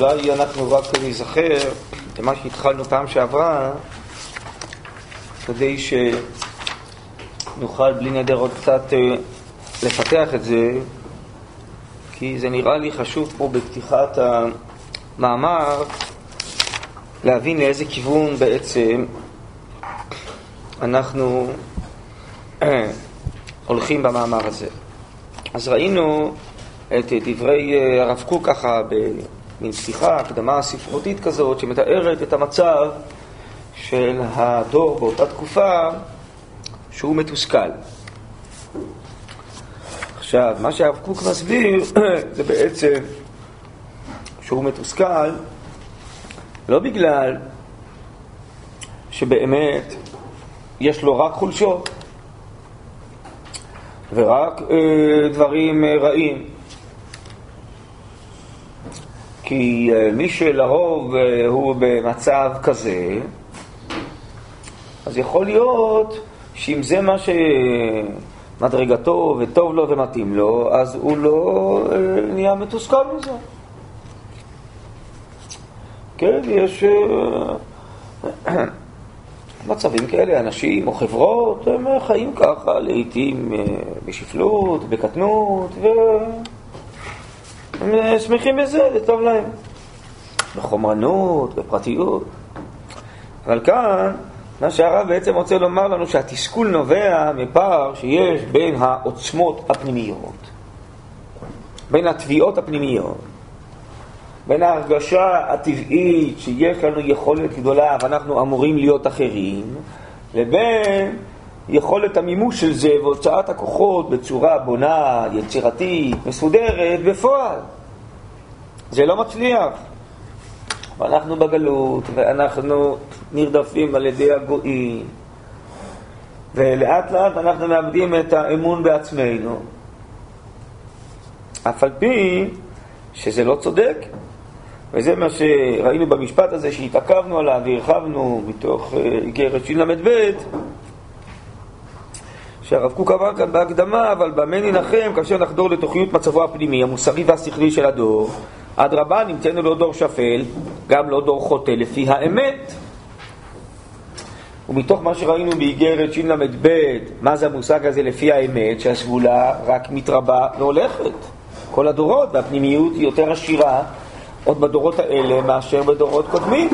אולי אנחנו רק נזכר למה שהתחלנו פעם שעברה, כדי שנוכל בלי נדר עוד קצת אה, לפתח את זה, כי זה נראה לי חשוב פה בפתיחת המאמר להבין לאיזה כיוון בעצם אנחנו אה, הולכים במאמר הזה. אז ראינו את דברי אה, הרב קוק ככה במין פתיחה, הקדמה ספרותית כזאת, שמתארת את המצב של הדור באותה תקופה שהוא מתוסכל. עכשיו, מה שהרב קוק מסביר זה בעצם שהוא מתוסכל לא בגלל שבאמת יש לו רק חולשות ורק אה, דברים אה, רעים, כי אה, מי שלרוב אה, הוא במצב כזה, אז יכול להיות שאם זה מה שמדרגתו וטוב לו ומתאים לו, אז הוא לא אה, נהיה מתוסכל מזה. כן, יש מצבים כאלה, אנשים או חברות, הם חיים ככה לעיתים בשפלות, בקטנות, ו... הם אה, שמחים בזה, זה טוב להם. בחומרנות, בפרטיות. אבל כאן, מה שהרב בעצם רוצה לומר לנו, שהתסכול נובע מפער שיש בין העוצמות הפנימיות, בין התביעות הפנימיות, בין ההרגשה הטבעית שיש לנו יכולת גדולה ואנחנו אמורים להיות אחרים, לבין יכולת המימוש של זה והוצאת הכוחות בצורה בונה, יצירתית, מסודרת, בפועל. זה לא מצליח. ואנחנו בגלות, ואנחנו נרדפים על ידי הגויים, ולאט לאט אנחנו מאבדים את האמון בעצמנו. אף על פי שזה לא צודק, וזה מה שראינו במשפט הזה שהתעכבנו עליו והרחבנו מתוך אה, איגרת של"ב, שהרב קוק אמר כאן בהקדמה, אבל במה ננחם כאשר נחדור לתוכיות מצבו הפנימי, המוסרי והשכלי של הדור, אדרבה, נמצאנו לא דור שפל, גם לא דור חוטא לפי האמת. ומתוך מה שראינו באיגרת של"ב, מה זה המושג הזה לפי האמת, שהסגולה רק מתרבה והולכת. כל הדורות, והפנימיות היא יותר עשירה עוד בדורות האלה מאשר בדורות קודמים.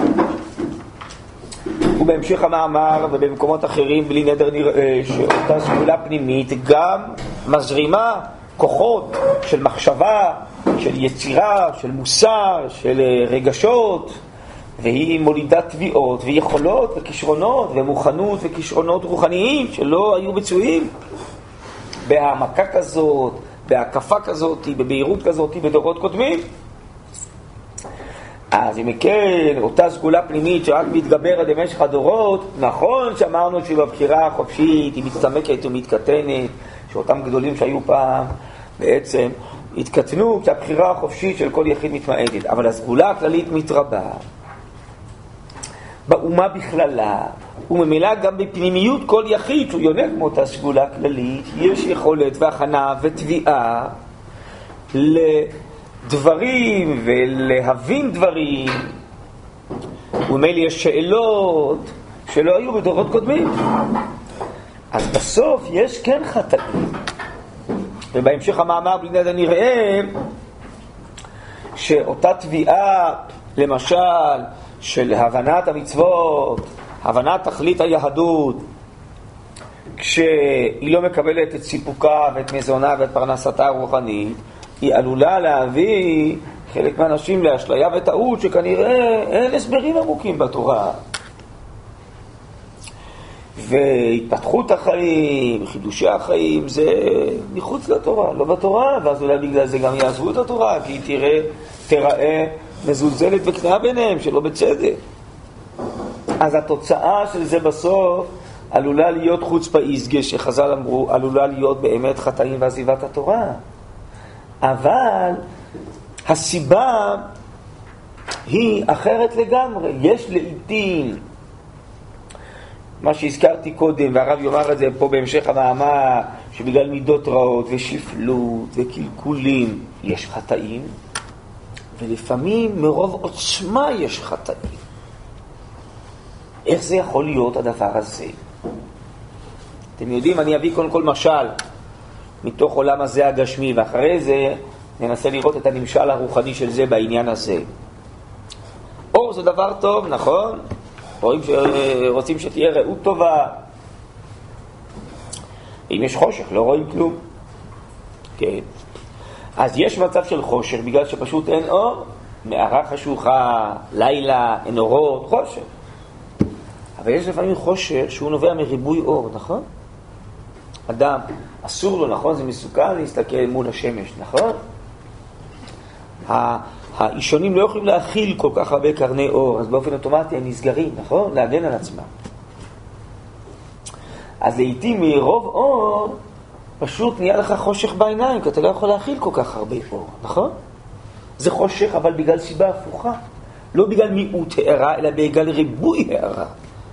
ובהמשך המאמר ובמקומות אחרים בלי נדר נראה שאותה סגולה פנימית גם מזרימה כוחות של מחשבה, של יצירה, של מוסר, של אה, רגשות, והיא מולידה תביעות ויכולות וכישרונות ומוכנות וכישרונות רוחניים שלא היו מצויים בהעמקה כזאת, בהקפה כזאת, בבהירות כזאת בדורות קודמים. אז אם כן, אותה סגולה פנימית שרק מתגברת במשך הדורות, נכון שאמרנו שבבחירה החופשית היא מצטמקת ומתקטנת, שאותם גדולים שהיו פעם בעצם התקטנו כשהבחירה החופשית של כל יחיד מתמעטת, אבל הסגולה הכללית מתרבה. באומה בכללה, וממילא גם בפנימיות כל יחיד שהוא יונק מאותה סגולה כללית, יש יכולת והכנה ותביעה לדברים ולהבין דברים, וממילא יש שאלות שלא היו בדורות קודמים. אז בסוף יש כן חטאים. ובהמשך המאמר בלי נדע נראה שאותה תביעה, למשל, של הבנת המצוות, הבנת תכלית היהדות, כשהיא לא מקבלת את סיפוקה ואת מזונה ואת פרנסתה הרוחנית, היא עלולה להביא חלק מהאנשים לאשליה וטעות שכנראה אין הסברים עמוקים בתורה. והתפתחות החיים, חידושי החיים, זה מחוץ לתורה, לא בתורה, ואז אולי בגלל זה גם יעזבו את התורה, כי היא תראה, תיראה מזולזלת וכנעה ביניהם, שלא בצדק. אז התוצאה של זה בסוף עלולה להיות חוצפה איסגה, שחז"ל אמרו, עלולה להיות באמת חטאים ועזיבת התורה. אבל הסיבה היא אחרת לגמרי. יש לעיתים מה שהזכרתי קודם, והרב יאמר את זה פה בהמשך המאמר, שבגלל מידות רעות ושפלות וקלקולים יש חטאים, ולפעמים מרוב עוצמה יש חטאים. איך זה יכול להיות הדבר הזה? אתם יודעים, אני אביא קודם כל משל מתוך עולם הזה הגשמי, ואחרי זה ננסה לראות את הנמשל הרוחני של זה בעניין הזה. אור זה דבר טוב, נכון? רואים ש... רוצים שתהיה ראות טובה. אם יש חושך, לא רואים כלום. כן. אז יש מצב של חושך בגלל שפשוט אין אור, מערה חשוכה, לילה, אין אורות, חושך. אבל יש לפעמים חושך שהוא נובע מריבוי אור, נכון? אדם, אסור לו, נכון? זה מסוכן להסתכל מול השמש, נכון? האישונים לא יכולים להכיל כל כך הרבה קרני אור, אז באופן אוטומטי הם נסגרים, נכון? להגן על עצמם. אז לעיתים מרוב אור, פשוט נהיה לך חושך בעיניים, כי אתה לא יכול להכיל כל כך הרבה אור, נכון? זה חושך, אבל בגלל סיבה הפוכה. לא בגלל מיעוט הערה, אלא בגלל ריבוי הערה.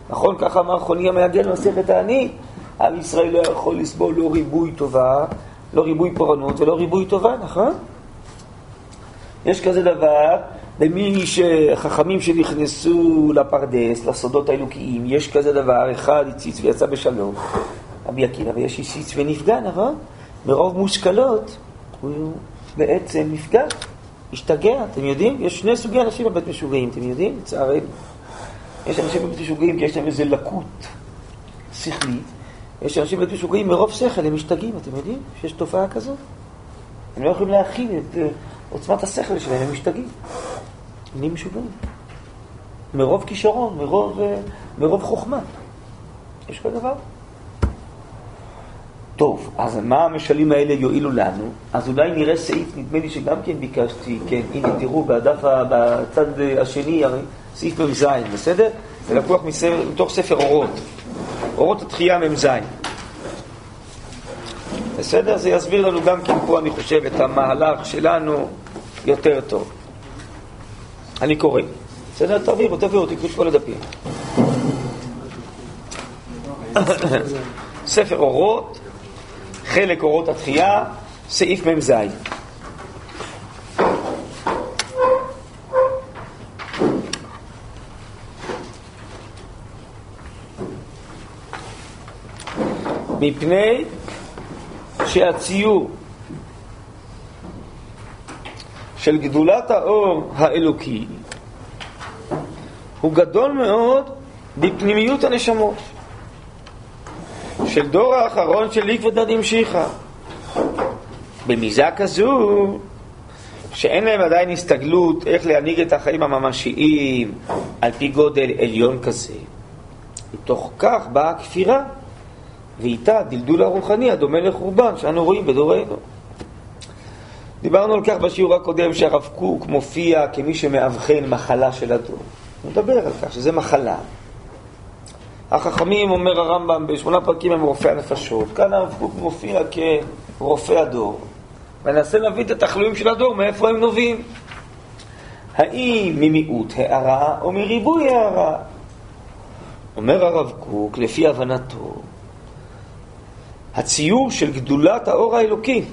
נכון? ככה אמר חוני המעגל במסכת העני. עם ישראל לא יכול לסבול לא ריבוי טובה, לא ריבוי פורענות ולא ריבוי טובה, נכון? יש כזה דבר, למי שחכמים שנכנסו לפרדס, לסודות האלוקיים, יש כזה דבר, אחד הציץ ויצא בשלום, רבי עקיבא, ויש הציץ ונפגע, נכון? מרוב מושכלות הוא בעצם נפגע, השתגע, אתם יודעים? יש שני סוגי אנשים בבית משוגעים, אתם יודעים? לצערנו. יש אנשים בבית משוגעים כי יש להם איזה לקות שכלית, יש אנשים בבית משוגעים מרוב שכל, הם משתגעים, אתם יודעים? שיש תופעה כזאת. הם לא יכולים להכיל את אה, עוצמת השכל שלהם, הם משתגעים. הם נהיים משוגעים. מרוב כישרון, מרוב, אה, מרוב חוכמה. יש כזה דבר. טוב, אז מה המשלים האלה יועילו לנו? אז אולי נראה סעיף, נדמה לי שגם כן ביקשתי, כן, הנה תראו בדף, בצד השני, סעיף מ"ז, בסדר? זה לקוח מתוך ספר אורות, אורות התחייה מ"ז. בסדר? זה יסביר לנו גם כן פה, אני חושב, את המהלך שלנו יותר טוב. אני קורא. בסדר? תעבירו, תעבירו, תקראו את כל הדפים. ספר אורות, חלק אורות התחייה, סעיף מ"ז. מפני שהציור של גדולת האור האלוקי הוא גדול מאוד בפנימיות הנשמות של דור האחרון של ליקוודא דמשיחא. במיזה כזו שאין להם עדיין הסתגלות איך להנהיג את החיים הממשיים על פי גודל עליון כזה. מתוך כך באה הכפירה ואיתה דלדול הרוחני הדומה לחורבן שאנו רואים בדורנו. דיברנו על כך בשיעור הקודם שהרב קוק מופיע כמי שמאבחן מחלה של הדור. הוא מדבר על כך שזה מחלה. החכמים, אומר הרמב"ם, בשמונה פרקים הם רופאי הנפשות. כאן הרב קוק מופיע כרופא הדור. וננסה להבין את התחלואים של הדור, מאיפה הם נובעים. האם ממיעוט הערה או מריבוי הערה? אומר הרב קוק, לפי הבנתו, הציור של גדולת האור האלוקי.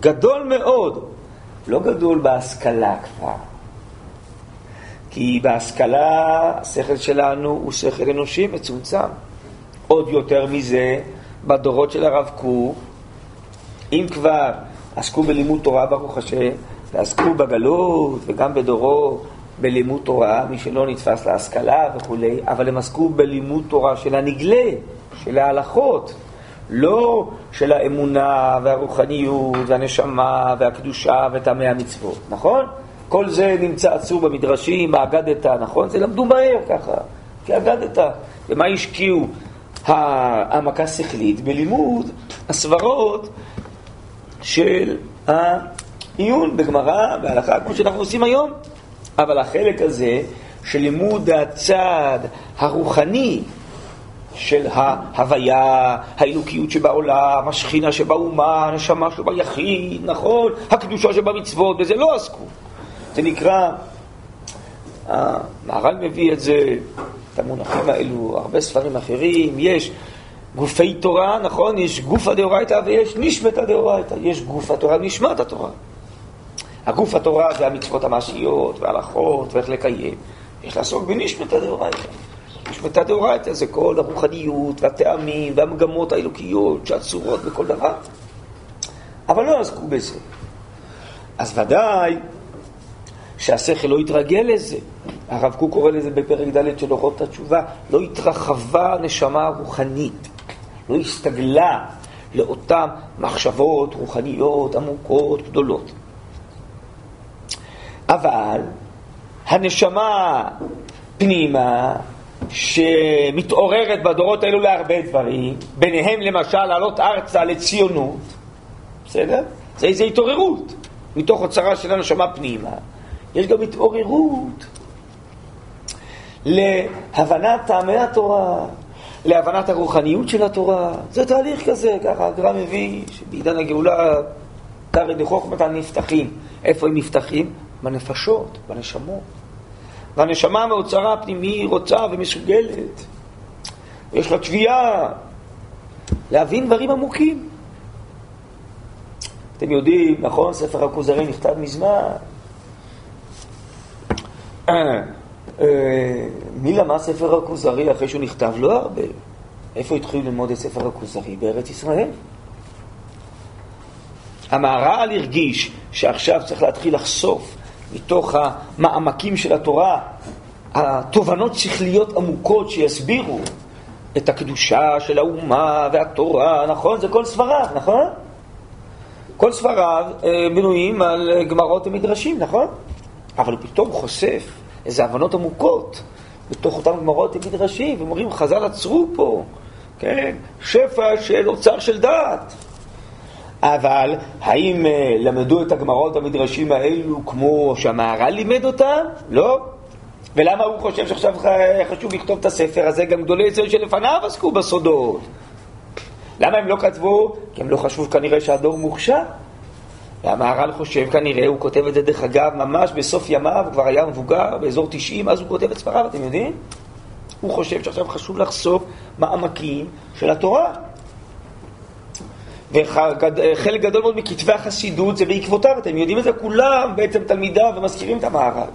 גדול מאוד, לא גדול בהשכלה כבר, כי בהשכלה השכל שלנו הוא שכל אנושי מצומצם. עוד יותר מזה, בדורות של הרב קוק, אם כבר עסקו בלימוד תורה, ברוך השם, ועסקו בגלות וגם בדורו בלימוד תורה, מי שלא נתפס להשכלה וכולי, אבל הם עסקו בלימוד תורה של הנגלה, של ההלכות, לא של האמונה והרוחניות והנשמה והקדושה וטעמי המצוות, נכון? כל זה נמצא עצור במדרשים, האגדת, נכון? זה למדו מהר ככה, כי אגדת. ומה השקיעו העמקה שכלית? בלימוד הסברות של העיון בגמרא, בהלכה, כמו שאנחנו עושים היום. אבל החלק הזה של לימוד הצד הרוחני של ההוויה, האלוקיות שבעולם, השכינה שבאומה, הנשמה שביחיד, נכון? הקדושה שבמצוות, בזה לא עסקו. זה נקרא, המהר"ל מביא את זה, את המונחים האלו, הרבה ספרים אחרים, יש גופי תורה, נכון? יש גופא דאורייתא ויש נשמתא דאורייתא, יש גוף התורה ונשמת התורה. הגוף התורה זה המצוות המעשיות וההלכות ואיך לקיים. יש לעסוק בנשמתא דאורייתא. נשמתא דאורייתא זה כל הרוחניות והטעמים והמגמות האלוקיות שאצורות בכל דבר. אבל לא עסקו בזה. אז ודאי שהשכל לא יתרגל לזה. הרב קוק קורא לזה בפרק ד' של אורות התשובה, לא התרחבה הנשמה הרוחנית, לא הסתגלה לאותן מחשבות רוחניות עמוקות, גדולות. אבל הנשמה פנימה, שמתעוררת בדורות האלו להרבה דברים, ביניהם למשל לעלות ארצה לציונות, בסדר? זה איזו התעוררות מתוך אוצרה של הנשמה פנימה. יש גם התעוררות להבנת טעמי התורה, להבנת הרוחניות של התורה. זה תהליך כזה, ככה הגר"א מביא, שבעידן הגאולה תרא דחוכמתא נפתחים. איפה הם נפתחים? בנפשות, בנשמות. והנשמה מאוצרה הפנימי רוצה ומסוגלת. יש לה תביעה להבין דברים עמוקים. אתם יודעים, נכון, ספר הכוזרי נכתב מזמן. אה, מי למד ספר הכוזרי אחרי שהוא נכתב? לא הרבה. איפה התחילו ללמוד את ספר הכוזרי? בארץ ישראל. המהר"ל הרגיש שעכשיו צריך להתחיל לחשוף מתוך המעמקים של התורה התובנות שכליות עמוקות שיסבירו את הקדושה של האומה והתורה, נכון? זה כל ספריו, נכון? כל ספריו אה, בנויים על גמרות ומדרשים, נכון? אבל הוא פתאום חושף איזה הבנות עמוקות בתוך אותם גמרות ומדרשים, ואומרים, חז"ל עצרו פה, כן? שפע של אוצר של דעת. אבל האם אה, למדו את הגמרות והמדרשים האלו כמו שהמהר"ל לימד אותם? לא. ולמה הוא חושב שעכשיו חשוב לכתוב את הספר הזה? גם גדולי ישראל שלפניו עסקו בסודות. למה הם לא כתבו? כי הם לא חשבו כנראה שהדור מוכשר. והמהר"ל חושב כנראה, הוא כותב את זה דרך אגב ממש בסוף ימיו, כבר היה מבוגר, באזור 90, אז הוא כותב את ספריו, אתם יודעים? הוא חושב שעכשיו חשוב לחשוף מעמקים של התורה. וחלק גדול מאוד מכתבי החסידות זה בעקבותיו, אתם יודעים את זה, כולם בעצם תלמידיו ומזכירים את המהר"ל.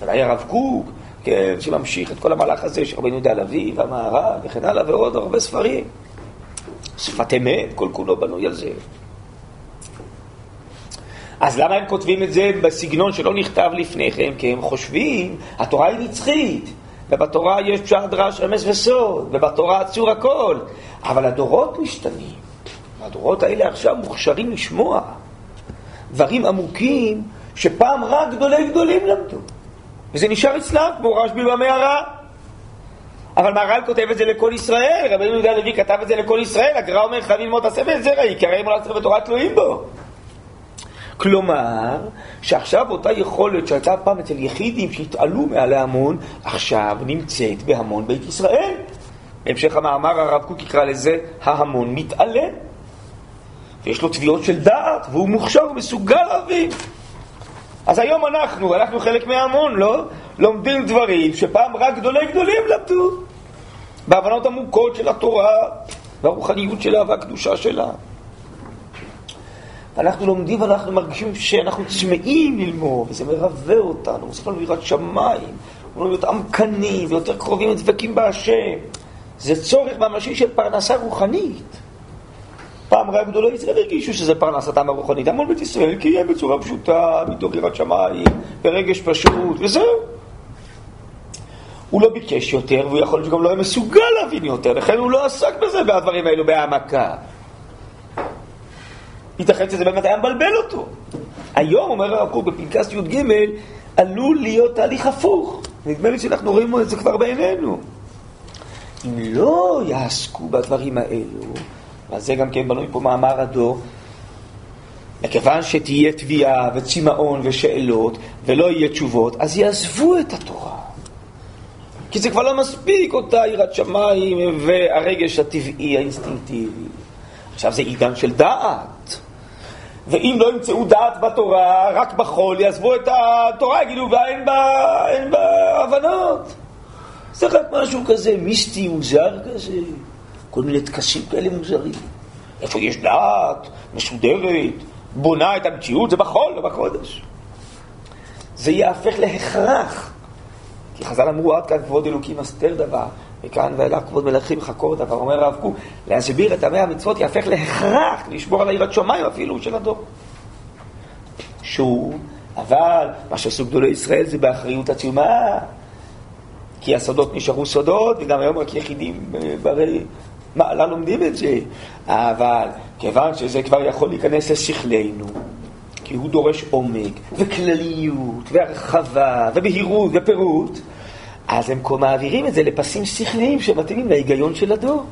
ודאי הרב קוק, כן, שממשיך את כל המהלך הזה של רבינו יהודה הלוי והמהר"ל וכן הלאה ועוד הרבה ספרים. שפת אמת, כל כולו בנוי על זה. אז למה הם כותבים את זה בסגנון שלא נכתב לפני כן? כי הם חושבים, התורה היא נצחית, ובתורה יש פשט דרש, רמז וסוד, ובתורה עצור הכל, אבל הדורות משתנים. הדורות האלה עכשיו מוכשרים לשמוע דברים עמוקים שפעם רק גדולי גדולים למדו. וזה נשאר אצלם, כמו רשב"י במערה. אבל מהר"ל כותב את זה לכל ישראל, רבי יהודה הלוי כתב את זה לכל ישראל, הגר"א אומר חייבים ללמוד את הספר זרע, עיקרי אמונה ספר בתורה תלויים בו. כלומר, שעכשיו אותה יכולת שהייתה פעם אצל יחידים שהתעלו מעל ההמון, עכשיו נמצאת בהמון בית ישראל. בהמשך המאמר הרב קוק יקרא לזה ההמון מתעלה. ויש לו תביעות של דעת, והוא מוכשר ומסוגל להבין. אז היום אנחנו, אנחנו חלק מההמון, לא? לומדים דברים שפעם רק גדולי גדולים למדו. בהבנות עמוקות של התורה, והרוחניות שלה והקדושה שלה. אנחנו לומדים ואנחנו מרגישים שאנחנו צמאים ללמוד, וזה מרווה אותנו, מוסיף לנו יראת שמיים, אנחנו להיות עמקנים ויותר קרובים ודבקים בהשם. זה צורך ממשי של פרנסה רוחנית. פעם רק גדולי ישראל הרגישו שזה פרנסתם הרוחנית. המון בית ישראל קיים בצורה פשוטה, מתוך יראת שמיים, ברגש פשוט, וזהו. הוא לא ביקש יותר, והוא יכול להיות שגם לא היה מסוגל להבין יותר, לכן הוא לא עסק בזה, בדברים האלו, בהעמקה. ייתכן שזה באמת היה מבלבל אותו. היום, אומר הרב קוק בפנקס י"ג, עלול להיות תהליך הפוך. נדמה לי שאנחנו רואים את זה כבר בעינינו. אם לא יעסקו בדברים האלו, אז זה גם כן בנוי פה מאמר הדור, מכיוון שתהיה תביעה וצמאון ושאלות ולא יהיה תשובות, אז יעזבו את התורה. כי זה כבר לא מספיק אותה יראת שמיים והרגש הטבעי, האינסטינקטיבי. עכשיו זה עידן של דעת. ואם לא ימצאו דעת בתורה, רק בחול, יעזבו את התורה, יגידו, ואין בה, בה הבנות. זה רק משהו כזה מיסטי, מוזר כזה. כל מיני טקסים כאלה מוזרים. איפה יש דעת מסודרת, בונה את המציאות, זה בחול, לא בקודש. זה יהפך להכרח. כי חז"ל אמרו, עד כאן כבוד אלוקים אסתר דבר, וכאן ואילך כבוד מלכים חקור דבר. אומר הרב קוק, להסביר את עמי המצוות יהפך להכרח לשמור על עירת שמיים אפילו של הדור. שוב, אבל מה שעשו גדולי ישראל זה באחריות עצומה. כי הסודות נשארו סודות, וגם היום רק יחידים אה, ברי מעלה לומדים את זה. אבל כיוון שזה כבר יכול להיכנס לשכלנו, כי הוא דורש עומק, וכלליות, והרחבה, ובהירות, ופירוט, אז הם מעבירים את זה לפסים שכליים שמתאימים להיגיון של הדור.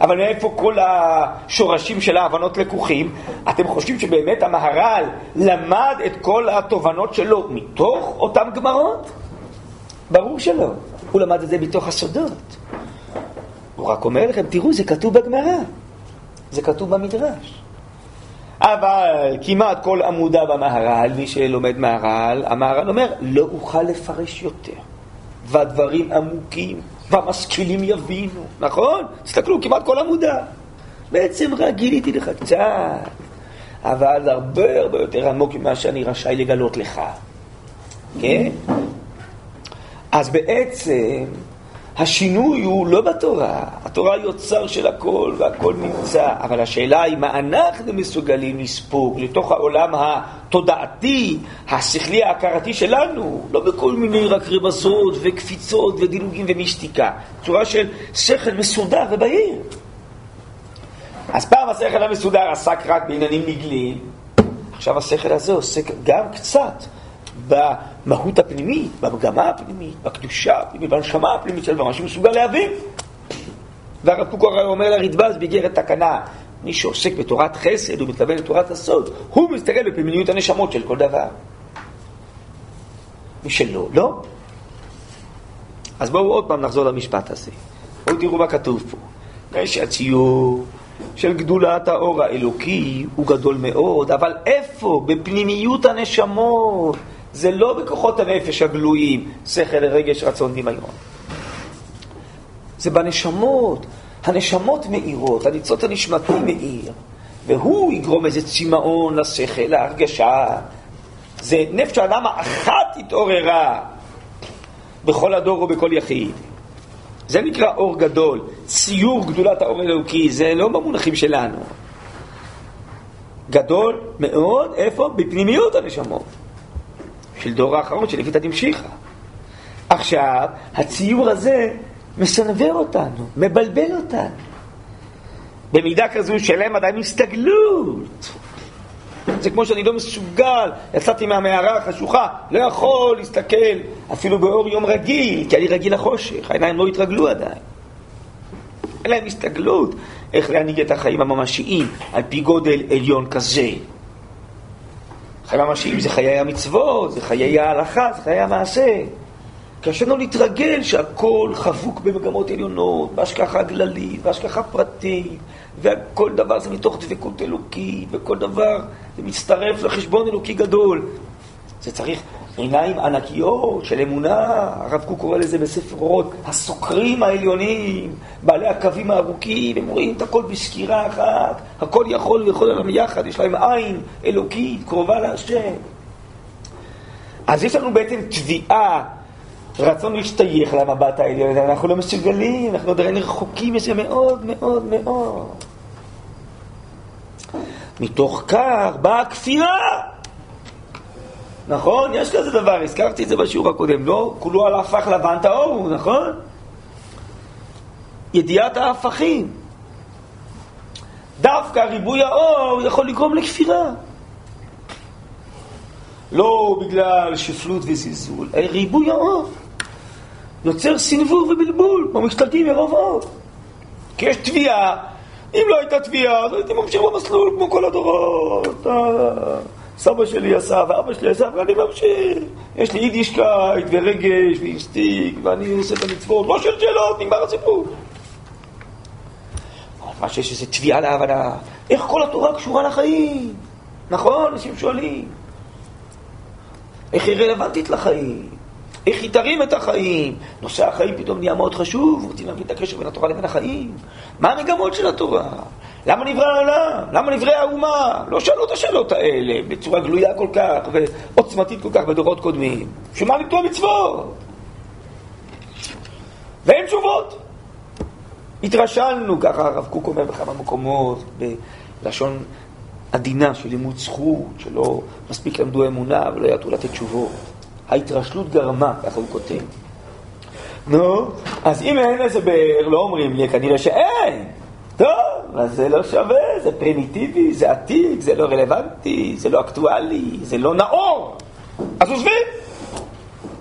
אבל מאיפה כל השורשים של ההבנות לקוחים? אתם חושבים שבאמת המהר"ל למד את כל התובנות שלו מתוך אותן גמרות? ברור שלא. הוא למד את זה מתוך הסודות. הוא רק אומר לכם, תראו, זה כתוב בגמרא, זה כתוב במדרש. אבל כמעט כל עמודה במהר"ל, מי שלומד מהר"ל, המהר"ל אומר, לא אוכל לפרש יותר. והדברים עמוקים, והמשכילים יבינו, נכון? תסתכלו, כמעט כל עמודה. בעצם רק גיליתי לך קצת, אבל הרבה הרבה יותר עמוק ממה שאני רשאי לגלות לך. כן? אז בעצם השינוי הוא לא בתורה, התורה היא אוצר של הכל והכל נמצא, אבל השאלה היא מה אנחנו מסוגלים לספוג לתוך העולם התודעתי, השכלי ההכרתי שלנו, לא בכל מיני רק רמזות וקפיצות ודילוגים ומיסטיקה, צורה של שכל מסודר ובהיר. אז פעם השכל המסודר עסק רק בעניינים נגלים, עכשיו השכל הזה עוסק גם קצת במהות הפנימית, במגמה הפנימית, בקדושה הפנימית, בנשמה הפנימית של מה שמסוגל להבין. והרב קוק הרי אומר לרדב"ז באיגרת תקנה, מי שעוסק בתורת חסד ומתכוון לתורת הסוד, הוא מסתכל בפנימיות הנשמות של כל דבר. מי שלא, לא. אז בואו עוד פעם נחזור למשפט הזה. בואו תראו מה כתוב פה. יש הציור של גדולת האור האלוקי הוא גדול מאוד, אבל איפה? בפנימיות הנשמות. זה לא בכוחות הנפש הגלויים, שכל, רגש, רצון, דמיון. זה בנשמות. הנשמות מאירות, הניצוץ הנשמתי מאיר, והוא יגרום איזה צמאון לשכל, להרגשה. זה נפש האדם האחת התעוררה בכל הדור ובכל יחיד. זה נקרא אור גדול, ציור גדולת האור האלוקי, זה לא במונחים שלנו. גדול מאוד, איפה? בפנימיות הנשמות. של דור האחרון של לפי תמשיכה. עכשיו, הציור הזה מסנוור אותנו, מבלבל אותנו. במידה כזו שלהם עדיין הסתגלות. זה כמו שאני לא מסוגל, יצאתי מהמערה החשוכה, לא יכול להסתכל אפילו באור יום רגיל, כי אני רגיל לחושך, העיניים לא התרגלו עדיין. אין להם הסתגלות איך להנהיג את החיים הממשיים על פי גודל עליון כזה. חיים ממשיים זה חיי המצוות, זה חיי ההלכה, זה חיי המעשה. קשה לנו להתרגל שהכל חבוק במגמות עליונות, בהשכחה גללית, בהשכחה פרטית, וכל דבר זה מתוך דבקות אלוקית, וכל דבר זה מצטרף לחשבון אלוקי גדול. זה צריך עיניים ענקיות של אמונה, הרב קוק קורא לזה בספר אורות, הסוקרים העליונים, בעלי הקווים הארוכים, הם רואים את הכל בסקירה אחת, הכל יכול ויכול עליהם יחד, יש להם עין אלוקית, קרובה להשם. אז יש לנו בעצם תביעה, רצון להשתייך למבט העליון, אנחנו לא מסוגלים, אנחנו עדיין רחוקים מזה מאוד מאוד מאוד. מתוך כך באה הכפירה. נכון? יש כזה דבר, הזכרתי את זה בשיעור הקודם, לא? כולו על הפך לבן טהור, נכון? ידיעת ההפכים. דווקא ריבוי האור יכול לגרום לכפירה. לא בגלל שפלות וזלזול, ריבוי האור יוצר סנוור ובלבול, במשתלטים מרוב האור. כי יש תביעה, אם לא הייתה תביעה, אז הייתי ממשיך במסלול כמו כל הדורות. סבא שלי עשה ואבא שלי עשה ואני ממשיך. יש לי יידישקייט ורגש ואינסטיק ואני עושה את המצוות, לא של שאלות, נגמר הסיפור. מה שיש איזו תביעה להבנה, איך כל התורה קשורה לחיים? נכון? אנשים שואלים. איך היא רלוונטית לחיים? איך היא תרים את החיים? נושא החיים פתאום נהיה מאוד חשוב, רוצים להבין את הקשר בין התורה לבין החיים. מה המגמות של התורה? למה נברא העולם? למה נברא האומה? לא שאלו את השאלות האלה בצורה גלויה כל כך ועוצמתית כל כך בדורות קודמים. בשביל מה ניתנו המצוות? ואין תשובות. התרשלנו, ככה הרב קוק אומר בכמה מקומות, בלשון עדינה של לימוד זכות, שלא מספיק למדו אמונה ולא ידעו לתת תשובות. ההתרשלות גרמה, ככה הוא כותב. נו, אז אם אין איזה באר, לא אומרים לי, כנראה שאין. טוב, אז זה לא שווה, זה פרימיטיבי, זה עתיק, זה לא רלוונטי, זה לא אקטואלי, זה לא נאור. אז עוזבים.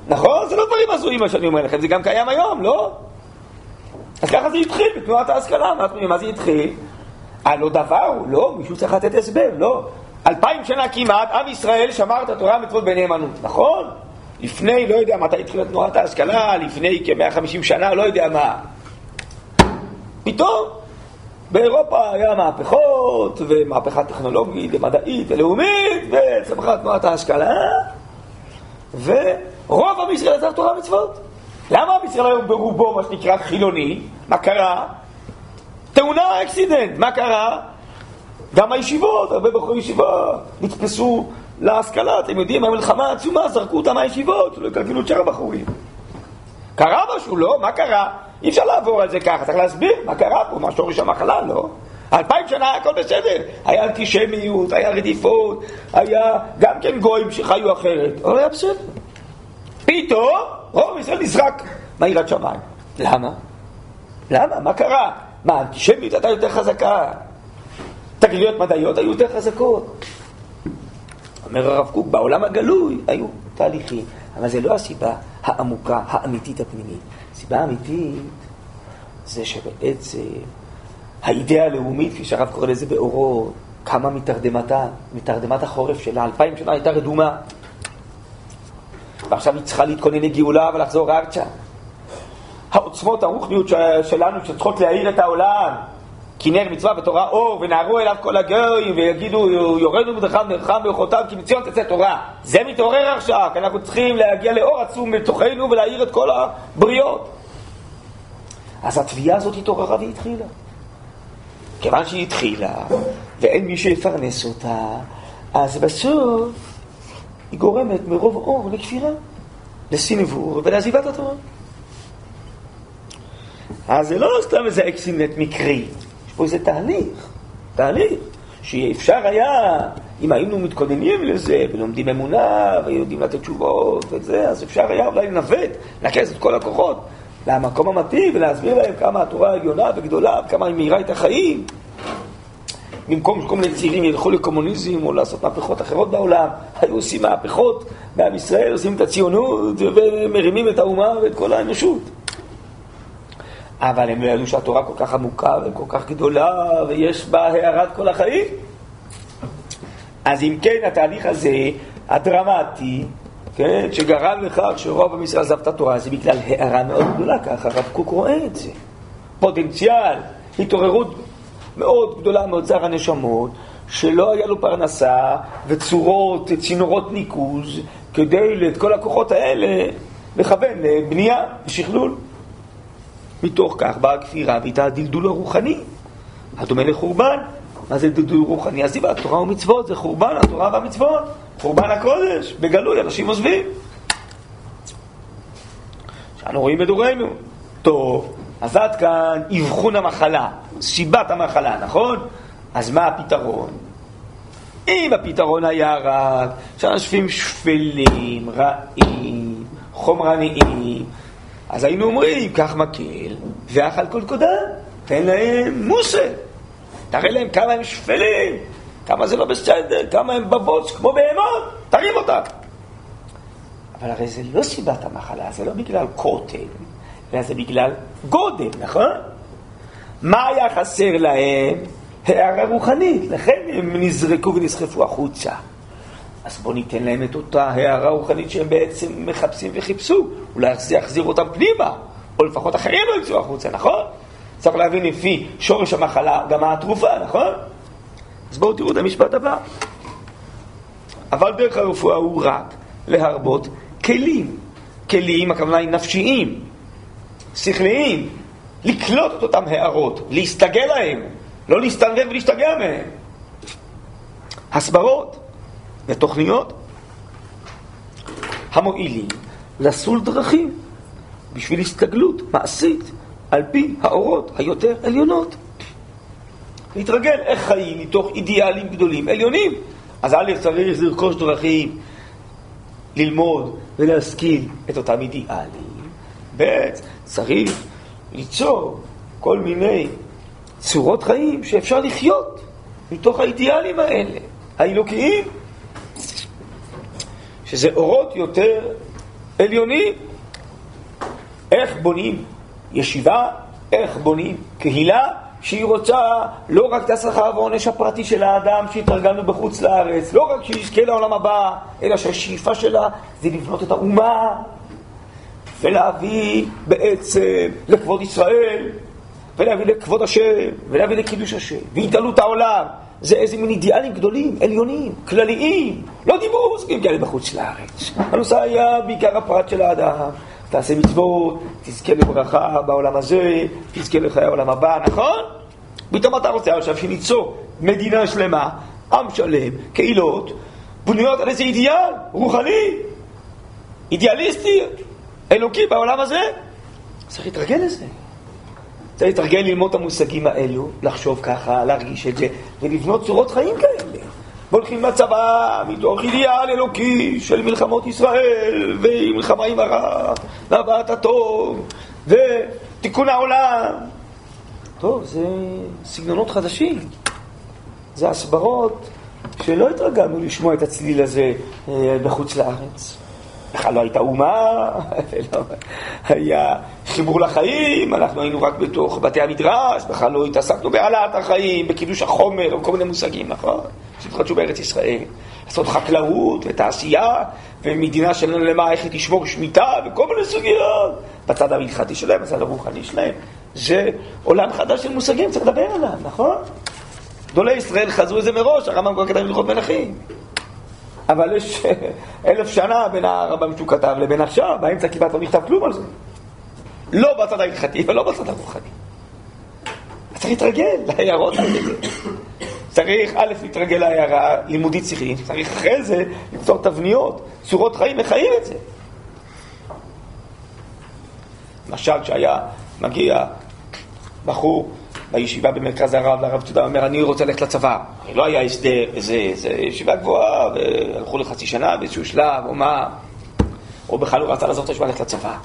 נכון? זה לא דברים הזויים מה שאני אומר לכם, זה גם קיים היום, לא? אז ככה זה התחיל בתנועת ההשכלה, מה זה התחיל? הלא דבר הוא, לא, מישהו צריך לתת הסבר, לא. אלפיים שנה כמעט, עם ישראל שמר את התורה המצוות בנאמנות, נכון? לפני, לא יודע מתי התחילה תנועת ההשכלה, לפני כ-150 שנה, לא יודע מה. פתאום באירופה היה מהפכות, ומהפכה טכנולוגית ומדעית ולאומית, וצמחה תנועת ההשכלה, ורוב עם ישראל עזב תורה ומצוות. למה עם ישראל היום ברובו, מה שנקרא, חילוני? מה קרה? תאונה אקסידנט, מה קרה? גם הישיבות, הרבה בחורי ישיבה נתפסו להשכלה, אתם יודעים, המלחמה העצומה, זרקו אותם מהישיבות, לא יקלקלו את שאר הבחורים. קרה משהו, לא? מה קרה? אי אפשר לעבור על זה ככה, צריך להסביר מה קרה פה, מה שורש המחלה, לא? אלפיים שנה הכל בסדר, היה אנטישמיות, היה רדיפות, היה גם כן גויים שחיו אחרת, אבל היה בסדר. פתאום רוב ישראל נזרק מהירת שמיים. למה? למה? מה קרה? מה, האנטישמיות הייתה יותר חזקה? תגליות מדעיות היו יותר חזקות. אומר הרב קוק, בעולם הגלוי היו תהליכים, אבל זה לא הסיבה העמוקה, האמיתית הפנימית. הסיבה האמיתית זה שבעצם האידאה הלאומית, כפי שהרב קורא לזה באורו, קמה מתרדמתה, מתרדמת החורף שלה, אלפיים שנה הייתה רדומה. ועכשיו היא צריכה להתכונן לגאולה ולחזור ארצה. העוצמות הרוחניות שלנו שצריכות להאיר את העולם, כי נר מצווה בתורה אור, ונערו אליו כל הגויים, ויגידו, יורדו מדרכיו נרחם באורחותיו, כי מציון תצא תורה. זה מתעורר עכשיו, כי אנחנו צריכים להגיע לאור עצום בתוכנו ולהאיר את כל הבריות. אז התביעה הזאת התעוררה והתחילה. כיוון שהיא התחילה, ואין מי שיפרנס אותה, אז בסוף היא גורמת מרוב אור לכפירה, לסנוור ולעזיבת התורה. אז זה לא סתם איזה אקסימט מקרי. פה איזה תהליך, תהליך, שאפשר היה, אם היינו מתכוננים לזה, ולומדים אמונה, ויודעים לתת תשובות וזה, אז אפשר היה אולי לנווט, לרכז את כל הכוחות למקום המתאים ולהסביר להם כמה התורה עליונה וגדולה, וכמה היא מאירה את החיים. במקום שכל מיני צעירים ילכו לקומוניזם או לעשות מהפכות אחרות בעולם, היו עושים מהפכות בעם ישראל, עושים את הציונות ומרימים את האומה ואת כל האנושות. אבל הם לא ידעו שהתורה כל כך עמוקה וכל כך גדולה, ויש בה הערת כל החיים. אז אם כן, התהליך הזה, הדרמטי, כן, שגרם לכך שרוב עם ישראל עזב את התורה, זה בגלל הערה מאוד גדולה, ככה הרב קוק רואה את זה. פוטנציאל, התעוררות מאוד גדולה מאוצר הנשמות, שלא היה לו פרנסה וצורות, צינורות ניקוז, כדי את כל הכוחות האלה לכוון לבנייה ושכלול. מתוך כך באה הכפירה ואיתה הדלדול הרוחני, הדומה לחורבן. מה זה דלדול רוחני? אז דיבר תורה ומצוות, זה חורבן התורה והמצוות, חורבן הקודש, בגלוי, אנשים עוזבים. שאנו רואים בדורנו. טוב, אז עד כאן אבחון המחלה, סיבת המחלה, נכון? אז מה הפתרון? אם הפתרון היה רק שאנשים שפלים, רעים, חומרניים, אז היינו אומרים, קח מקל ואכל כל קודה, תן להם מוסר. תראה להם כמה הם שפלים, כמה זה לא בסדר, כמה הם בבוץ כמו בהמות, תרים אותם. אבל הרי זה לא סיבת המחלה, זה לא בגלל קוטל, אלא זה בגלל גודל, נכון? מה היה חסר להם? הערה רוחנית, לכן הם נזרקו ונסחפו החוצה. אז בואו ניתן להם את אותה הערה רוחנית שהם בעצם מחפשים וחיפשו. אולי זה יחזיר אותם פנימה, או לפחות אחרים לא יצאו החוצה, נכון? צריך להבין לפי שורש המחלה גם התרופה, נכון? אז בואו תראו את המשפט הבא. אבל דרך הרפואה הוא רק להרבות כלים. כלים, הכוונה היא נפשיים, שכליים, לקלוט את אותם הערות, להסתגל להם, לא להסתנוור ולהשתגע מהם. הסברות ותוכניות המועילים לסול דרכים בשביל הסתגלות מעשית על פי האורות היותר עליונות. להתרגל איך חיים מתוך אידיאלים גדולים עליונים. אז א' צריך לרכוש דרכים, ללמוד ולהשכיל את אותם אידיאלים. ב' צריך ליצור כל מיני צורות חיים שאפשר לחיות מתוך האידיאלים האלה, האלוקיים, שזה אורות יותר עליונים. איך בונים ישיבה, איך בונים קהילה שהיא רוצה לא רק את השכר והעונש הפרטי של האדם שהתרגלנו בחוץ לארץ, לא רק שיזכה לעולם הבא, אלא שהשאיפה שלה זה לבנות את האומה ולהביא בעצם לכבוד ישראל ולהביא לכבוד השם ולהביא לקידוש השם והתעלות העולם זה איזה מין אידיאלים גדולים, עליונים, כלליים, לא דיברו מושגים כאלה בחוץ לארץ. הנושא היה בעיקר הפרט של האדם, תעשה מצוות, תזכה לברכה בעולם הזה, תזכה לחיי העולם הבא, נכון? פתאום אתה רוצה עכשיו שניצור מדינה שלמה, עם שלם, קהילות, בנויות על איזה אידיאל רוחני, אידיאליסטי, אלוקי בעולם הזה. צריך להתרגל לזה. צריך להתרגל ללמוד את המושגים האלו, לחשוב ככה, להרגיש את זה, ולבנות צורות חיים כאלה. והולכים לצבא מתוך אידיאל אלוקי של מלחמות ישראל, ומלחמה עם הרע, והבאת הטוב, ותיקון העולם. טוב, זה סגנונות חדשים. זה הסברות שלא התרגלנו לשמוע את הצליל הזה אה, בחוץ לארץ. בכלל לא הייתה אומה, היה חיבור לחיים, אנחנו היינו רק בתוך בתי המדרש, בכלל לא התעסקנו בהעלאת החיים, בקידוש החומר, וכל מיני מושגים, נכון? שהתחדשו בארץ ישראל. לעשות חקלאות ותעשייה, ומדינה שלנו למה, איך היא תשמור שמיטה, וכל מיני סוגיות. בצד המלכתי שלהם, בצד הרוחני שלהם. זה עולם חדש של מושגים, צריך לדבר עליו, נכון? גדולי ישראל חזו את זה מראש, הרמב"ם כבר כתב הלכות מלכים. אבל יש אלף שנה בין הרמב"ם שהוא כתב לבין עכשיו, באמצע כמעט לא נכתב כלום על זה. לא בצד ההלכתי ולא בצד הרוחני. צריך להתרגל להערות האלה. צריך א', להתרגל להערה לימודית שיחית, צריך אחרי זה ליצור תבניות, צורות חיים, לחיים את זה. למשל, כשהיה מגיע בחור בישיבה במרכז הרב, לרב צודה, אומר, אני רוצה ללכת לצבא. לא היה הסדר, איזה, איזה ישיבה גבוהה, והלכו לחצי שנה באיזשהו שלב, או מה, או בכלל הוא רצה לעזוב את הישיבה ללכת לצבא.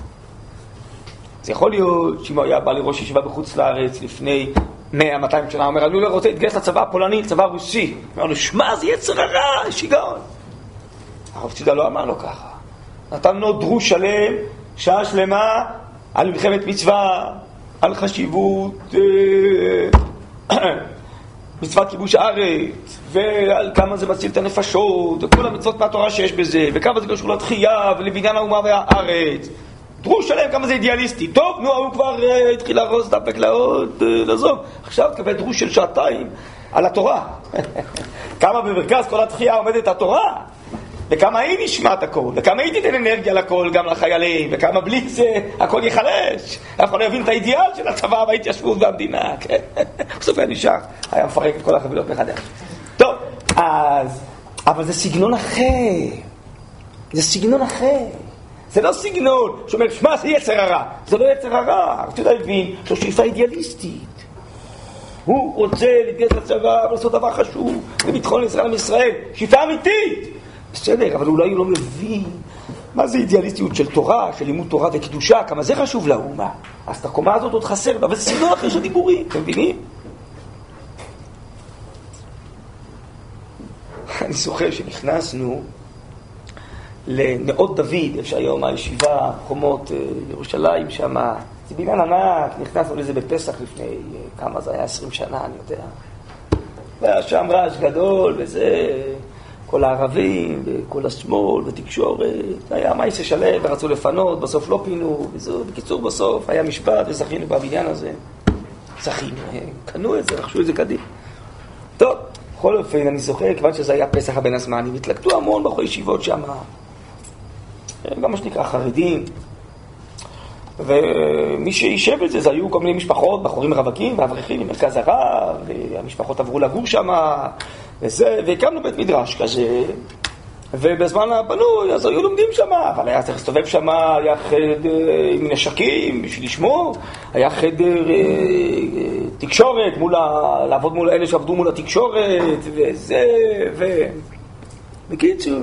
אז יכול להיות שאם הוא היה בא לראש ישיבה בחוץ לארץ לפני 100-200 שנה, אומר, אני לא רוצה להתגייס לצבא הפולני, לצבא הרוסי. אמר לו, שמע, זה יצר הרע, שיגעון. הרב צידה לא אמר לו ככה. נתן לו דרוש שלם, שעה שלמה, על מלחמת מצווה, על חשיבות אה, מצוות כיבוש הארץ, ועל כמה זה מציל את הנפשות, וכל המצוות מהתורה שיש בזה, וכמה זה קשור לתחייה ולבניין האומה והארץ. דרוש שלם כמה זה אידיאליסטי. טוב, נו, הוא כבר uh, התחיל לארוז את הפקלאות, uh, לעזוב. עכשיו תקבל דרוש של שעתיים על התורה. כמה במרכז כל התחייה עומדת התורה, וכמה היא נשמעת הכל, וכמה היא תיתן אנרגיה לכל, גם לחיילים, וכמה בלי זה הכל ייחלש. אף אחד לא יבין את האידיאל של הצבא וההתיישבות והמדינה. כן? בסוף היה נשאר, היה מפרק את כל החבילות מחדש. טוב, אז, אבל זה סגנון אחר. זה סגנון אחר. זה לא סגנון שאומר, שמע, זה יצר הרע. זה לא יצר הרע. אתה יודע להבין, זו שאיפה אידיאליסטית. הוא רוצה להתגייס לצבא ולעשות דבר חשוב לביטחון ישראל עם ישראל. שאיפה אמיתית. בסדר, אבל אולי הוא לא מבין מה זה אידיאליסטיות של תורה, של לימוד תורה וקדושה, כמה זה חשוב לאומה. אז את הקומה הזאת עוד חסר, אבל זה סגנון אחר של דיבורים, אתם מבינים? אני זוכר שנכנסנו לנאות דוד, איפה שהיום הישיבה, חומות אה, ירושלים שם, זה בניין ענק, נכנסנו לזה בפסח לפני, אה, כמה זה היה? עשרים שנה, אני יודע. והיה שם רעש גדול, וזה, כל הערבים, וכל השמאל, ותקשורת, היה מייסה שלם, ורצו לפנות, בסוף לא פינו, וזהו, בקיצור, בסוף היה משפט, וזכינו בבניין הזה. זכינו, קנו את זה, רכשו את זה קדימה. טוב, בכל אופן, אני זוכר, כיוון שזה היה פסח הבין הזמנים, התלקטו המון בחורי ישיבות שם. גם מה שנקרא חרדים. ומי שישב את זה, זה היו כל מיני משפחות, בחורים רווקים ואברכים ממרכז הרב, והמשפחות עברו לגור שם, וזה, והקמנו בית מדרש כזה, ובזמן הפנוי אז היו לומדים שם, אבל היה צריך להסתובב שם, היה חדר עם נשקים בשביל לשמור, היה חדר אה, תקשורת, מול ה... לעבוד מול אלה שעבדו מול התקשורת, וזה, ו... בקיצור,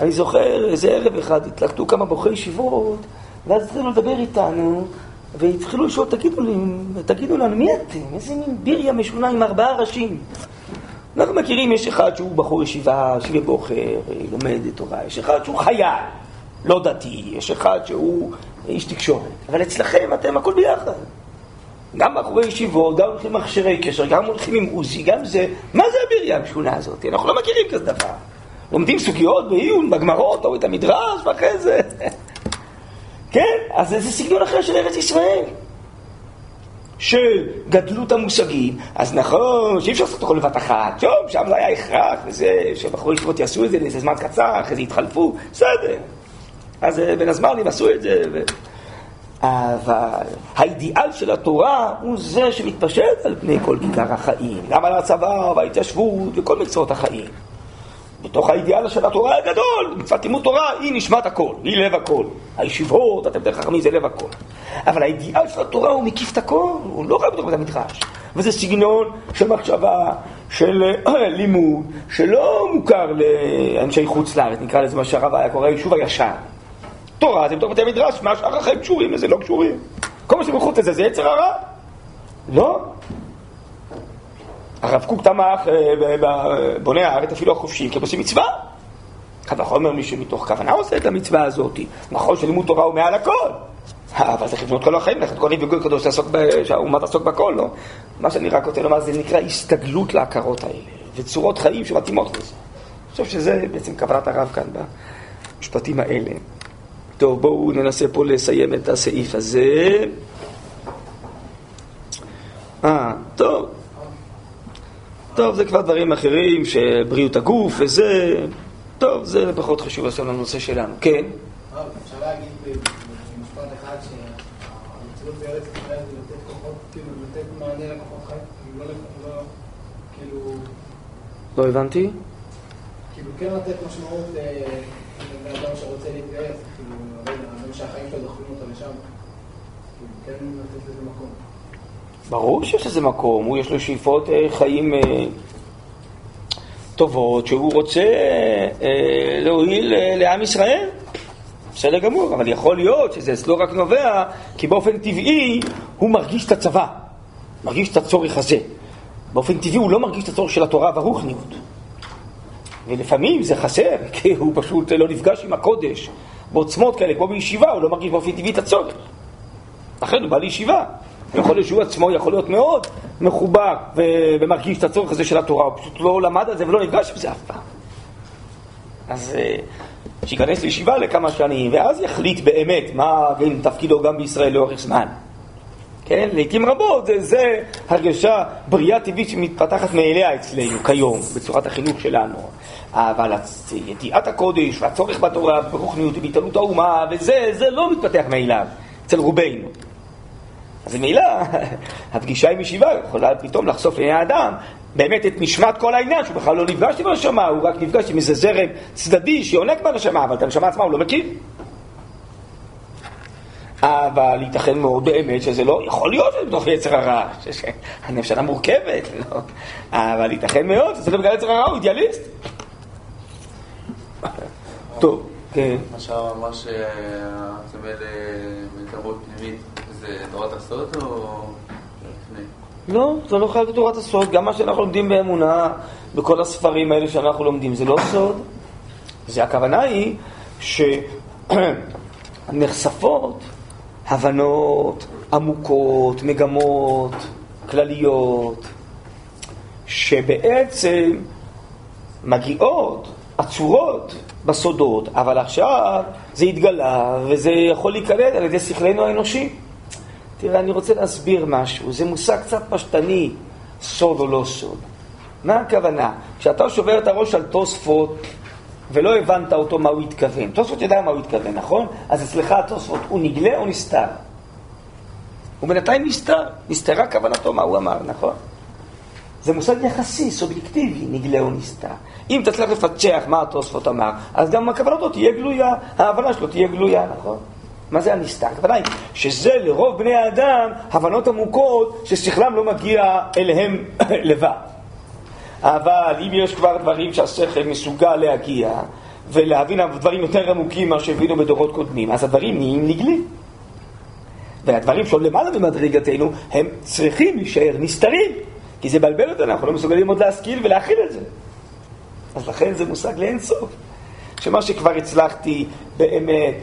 אני זוכר איזה ערב אחד, התלקטו כמה בוחרי ישיבות, ואז התחילו לדבר איתנו, והתחילו לשאול, תגידו לי, תגידו לנו, מי אתם? איזה מין ביריה משונה עם ארבעה ראשים? אנחנו מכירים, יש אחד שהוא בחור ישיבה, שיבי בוחר, לומד תורה, יש אחד שהוא חייל, לא דתי, יש אחד שהוא איש תקשורת. אבל אצלכם אתם הכל ביחד. גם בחורי ישיבות, גם הולכים מכשירי קשר, גם הולכים עם עוזי, גם זה. מה זה הביריה המשונה הזאת? אנחנו לא מכירים כזה דבר. לומדים סוגיות בעיון, בגמרות, או את המדרש, ואחרי זה. כן, אז זה סגנון אחר של ארץ ישראל. של גדלות המושגים, אז נכון שאי אפשר לעשות הכל בבת אחת, טוב, שם זה היה הכרח, וזה, שבחורי ישיבות יעשו את זה לאיזה זמן קצר, אחרי זה יתחלפו, בסדר. אז אה, בין הזמנים עשו את זה. ו... אבל האידיאל של התורה הוא זה שמתפשט על פני כל כיכר החיים, גם על הצבא וההתיישבות וכל מקצועות החיים. בתוך האידיאל של התורה הגדול, מצוות לימוד תורה היא נשמת הכל, היא לב הכל. הישיבות, אתם דרך חכמים זה לב הכל. אבל האידיאל של התורה הוא מקיף את הכל, הוא לא רק בתוך בית המדרש. וזה סגנון של מחשבה, של לימוד, שלא מוכר לאנשי חוץ לארץ, נקרא לזה מה שהרב היה קורא היישוב הישן. תורה זה בתוך בתי המדרש, מה שאר החיים קשורים לזה, לא קשורים. כל מה שמחוץ לזה זה יצר הרע. לא. הרב קוק תמך אה, בבוני הארץ אפילו החופשיים כי הם עושים מצווה. קל וחומר מי שמתוך כוונה עושה את המצווה הזאת. נכון שלימוד תורה הוא מעל הכל. אבל צריך לבנות כל החיים, לכן כהנים וגוי קדוש שהאומה תעסוק בכל, לא? מה שאני רק רוצה לומר, זה נקרא הסתגלות להכרות האלה, וצורות חיים שמתאימות לזה. אני חושב שזה בעצם כוונת הרב כאן במשפטים האלה. טוב, בואו ננסה פה לסיים את הסעיף הזה. אה, טוב. טוב, זה כבר דברים אחרים, שבריאות הגוף וזה... טוב, זה פחות חשוב עכשיו לנושא שלנו. כן? אפשר להגיד במשפט אחד שהמציאות בארץ ישראל זה לתת כוחות, כאילו לתת מענה לכוחות חיים, כאילו לא, לא כאילו... לא הבנתי? כאילו כן לתת משמעות לבן אדם שרוצה להתגייס, כאילו, אדם שהחיים שלו דוחים אותו לשם, כאילו כן לתת לזה מקום. ברור שיש לזה מקום, הוא יש לו שאיפות אה, חיים אה, טובות, שהוא רוצה אה, להועיל לעם ישראל. בסדר גמור, אבל יכול להיות שזה אצלו רק נובע, כי באופן טבעי הוא מרגיש את הצבא, מרגיש את הצורך הזה. באופן טבעי הוא לא מרגיש את הצורך של התורה והרוחניות. ולפעמים זה חסר, כי הוא פשוט לא נפגש עם הקודש בעוצמות כאלה, כמו בישיבה, הוא לא מרגיש באופן טבעי את הצורך. לכן הוא בא לישיבה. יכול להיות שהוא עצמו יכול להיות מאוד מחובר ומרגיש את הצורך הזה של התורה, הוא פשוט לא למד על זה ולא נפגש עם זה אף פעם. אז אה, שייכנס לישיבה לכמה שנים, ואז יחליט באמת מה בין תפקידו גם בישראל לאורך זמן. כן, לעיתים רבות זה, זה הרגשה בריאה טבעית שמתפתחת מאליה אצלנו כיום, בצורת החינוך שלנו. אבל ידיעת הקודש והצורך בתורה, ברוחניות ובהתעלות האומה, וזה, זה לא מתפתח מאליו אצל רובנו. אז ממילא, הפגישה עם ישיבה יכולה פתאום לחשוף לעיני האדם באמת את נשמת כל העניין, שהוא בכלל לא נפגש עם הנשמה, הוא רק נפגש עם איזה זרם צדדי שיונק בנשמה, אבל את הנשמה עצמה הוא לא מכיר. אבל ייתכן מאוד באמת שזה לא, יכול להיות שזה בתוך יצר הרע, הנפשנה מורכבת, לא. אבל ייתכן מאוד שזה לא בגלל יצר הרע, הוא אידיאליסט. טוב, כן. מה שאמר ממש הצמד בתרבות פנימית. לא, זה לא חייב בתורת הסוד. גם מה שאנחנו לומדים באמונה, בכל הספרים האלה שאנחנו לומדים, זה לא סוד. זה הכוונה היא שנחשפות הבנות עמוקות, מגמות, כלליות, שבעצם מגיעות, עצורות, בסודות, אבל עכשיו זה התגלה וזה יכול להיקלט על ידי שכלנו האנושי. תראה, אני רוצה להסביר משהו. זה מושג קצת פשטני, סוד או לא סוד. מה הכוונה? כשאתה שובר את הראש על תוספות ולא הבנת אותו מה הוא התכוון. תוספות יודע מה הוא התכוון, נכון? אז אצלך התוספות הוא נגלה או נסתר? ובינתיים נסתר, נסתרה כוונתו, מה הוא אמר, נכון? זה מושג יחסי, סובייקטיבי, נגלה או נסתר. אם תצליח לפצח מה התוספות אמר, אז גם הכוונתו תהיה גלויה, ההבנה שלו תהיה גלויה, נכון? מה זה הנסתר? הכוונה שזה לרוב בני האדם הבנות עמוקות ששכלם לא מגיע אליהם לבד. אבל אם יש כבר דברים שהשכל מסוגל להגיע ולהבין דברים יותר עמוקים ממה שהבינו בדורות קודמים, אז הדברים נהיים נגלים. והדברים שעוד למעלה במדרגתנו, הם צריכים להישאר נסתרים, כי זה בלבל אותנו, אנחנו לא מסוגלים עוד להשכיל ולהכיל את זה. אז לכן זה מושג לאין סוף. שמה שכבר הצלחתי באמת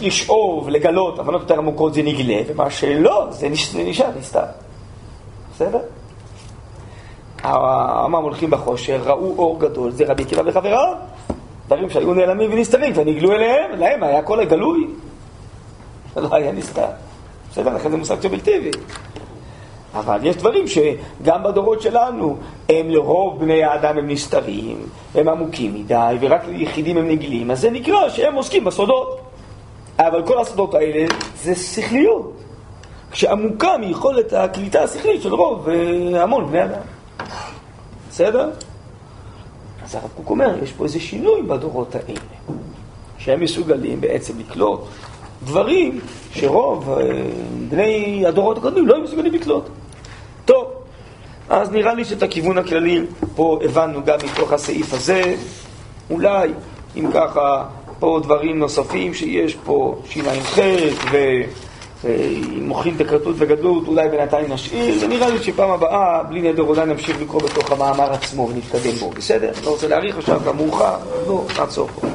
לשאוב, לגלות, הבנות יותר עמוקות זה נגלה, ומה שלא, זה נשאר נסתר. בסדר? העם הולכים בחושר, ראו אור גדול, זה רבי עקיבא וחבריו. דברים שהיו נעלמים ונסתרים, כבר נגלו אליהם, להם היה הכל הגלוי. זה לא היה נסתר. בסדר, לכן זה מושג סובייקטיבי. אבל יש דברים שגם בדורות שלנו, הם לרוב בני האדם הם נסתרים, הם עמוקים מדי, ורק ליחידים הם נגלים, אז זה נקרא שהם עוסקים בסודות. אבל כל הסודות האלה זה שכליות, כשעמוקה מיכולת הקליטה השכלית של רוב אה, המון בני אדם. בסדר? אז הרב קוק אומר, יש פה איזה שינוי בדורות האלה, שהם מסוגלים בעצם לקלוט דברים שרוב אה, בני הדורות הקודמים לא היו מסוגלים לקלוט. טוב, אז נראה לי שאת הכיוון הכללי פה הבנו גם מתוך הסעיף הזה. אולי, אם ככה, פה דברים נוספים שיש פה שע"ח ומוחין דקרטות וגדלות, אולי בינתיים נשאיר, ונראה לי שפעם הבאה, בלי נדר אולי נמשיך לקרוא בתוך המאמר עצמו ונתקדם בו, בסדר? לא רוצה להאריך עכשיו, גם מאוחר, לא, נעצור פה.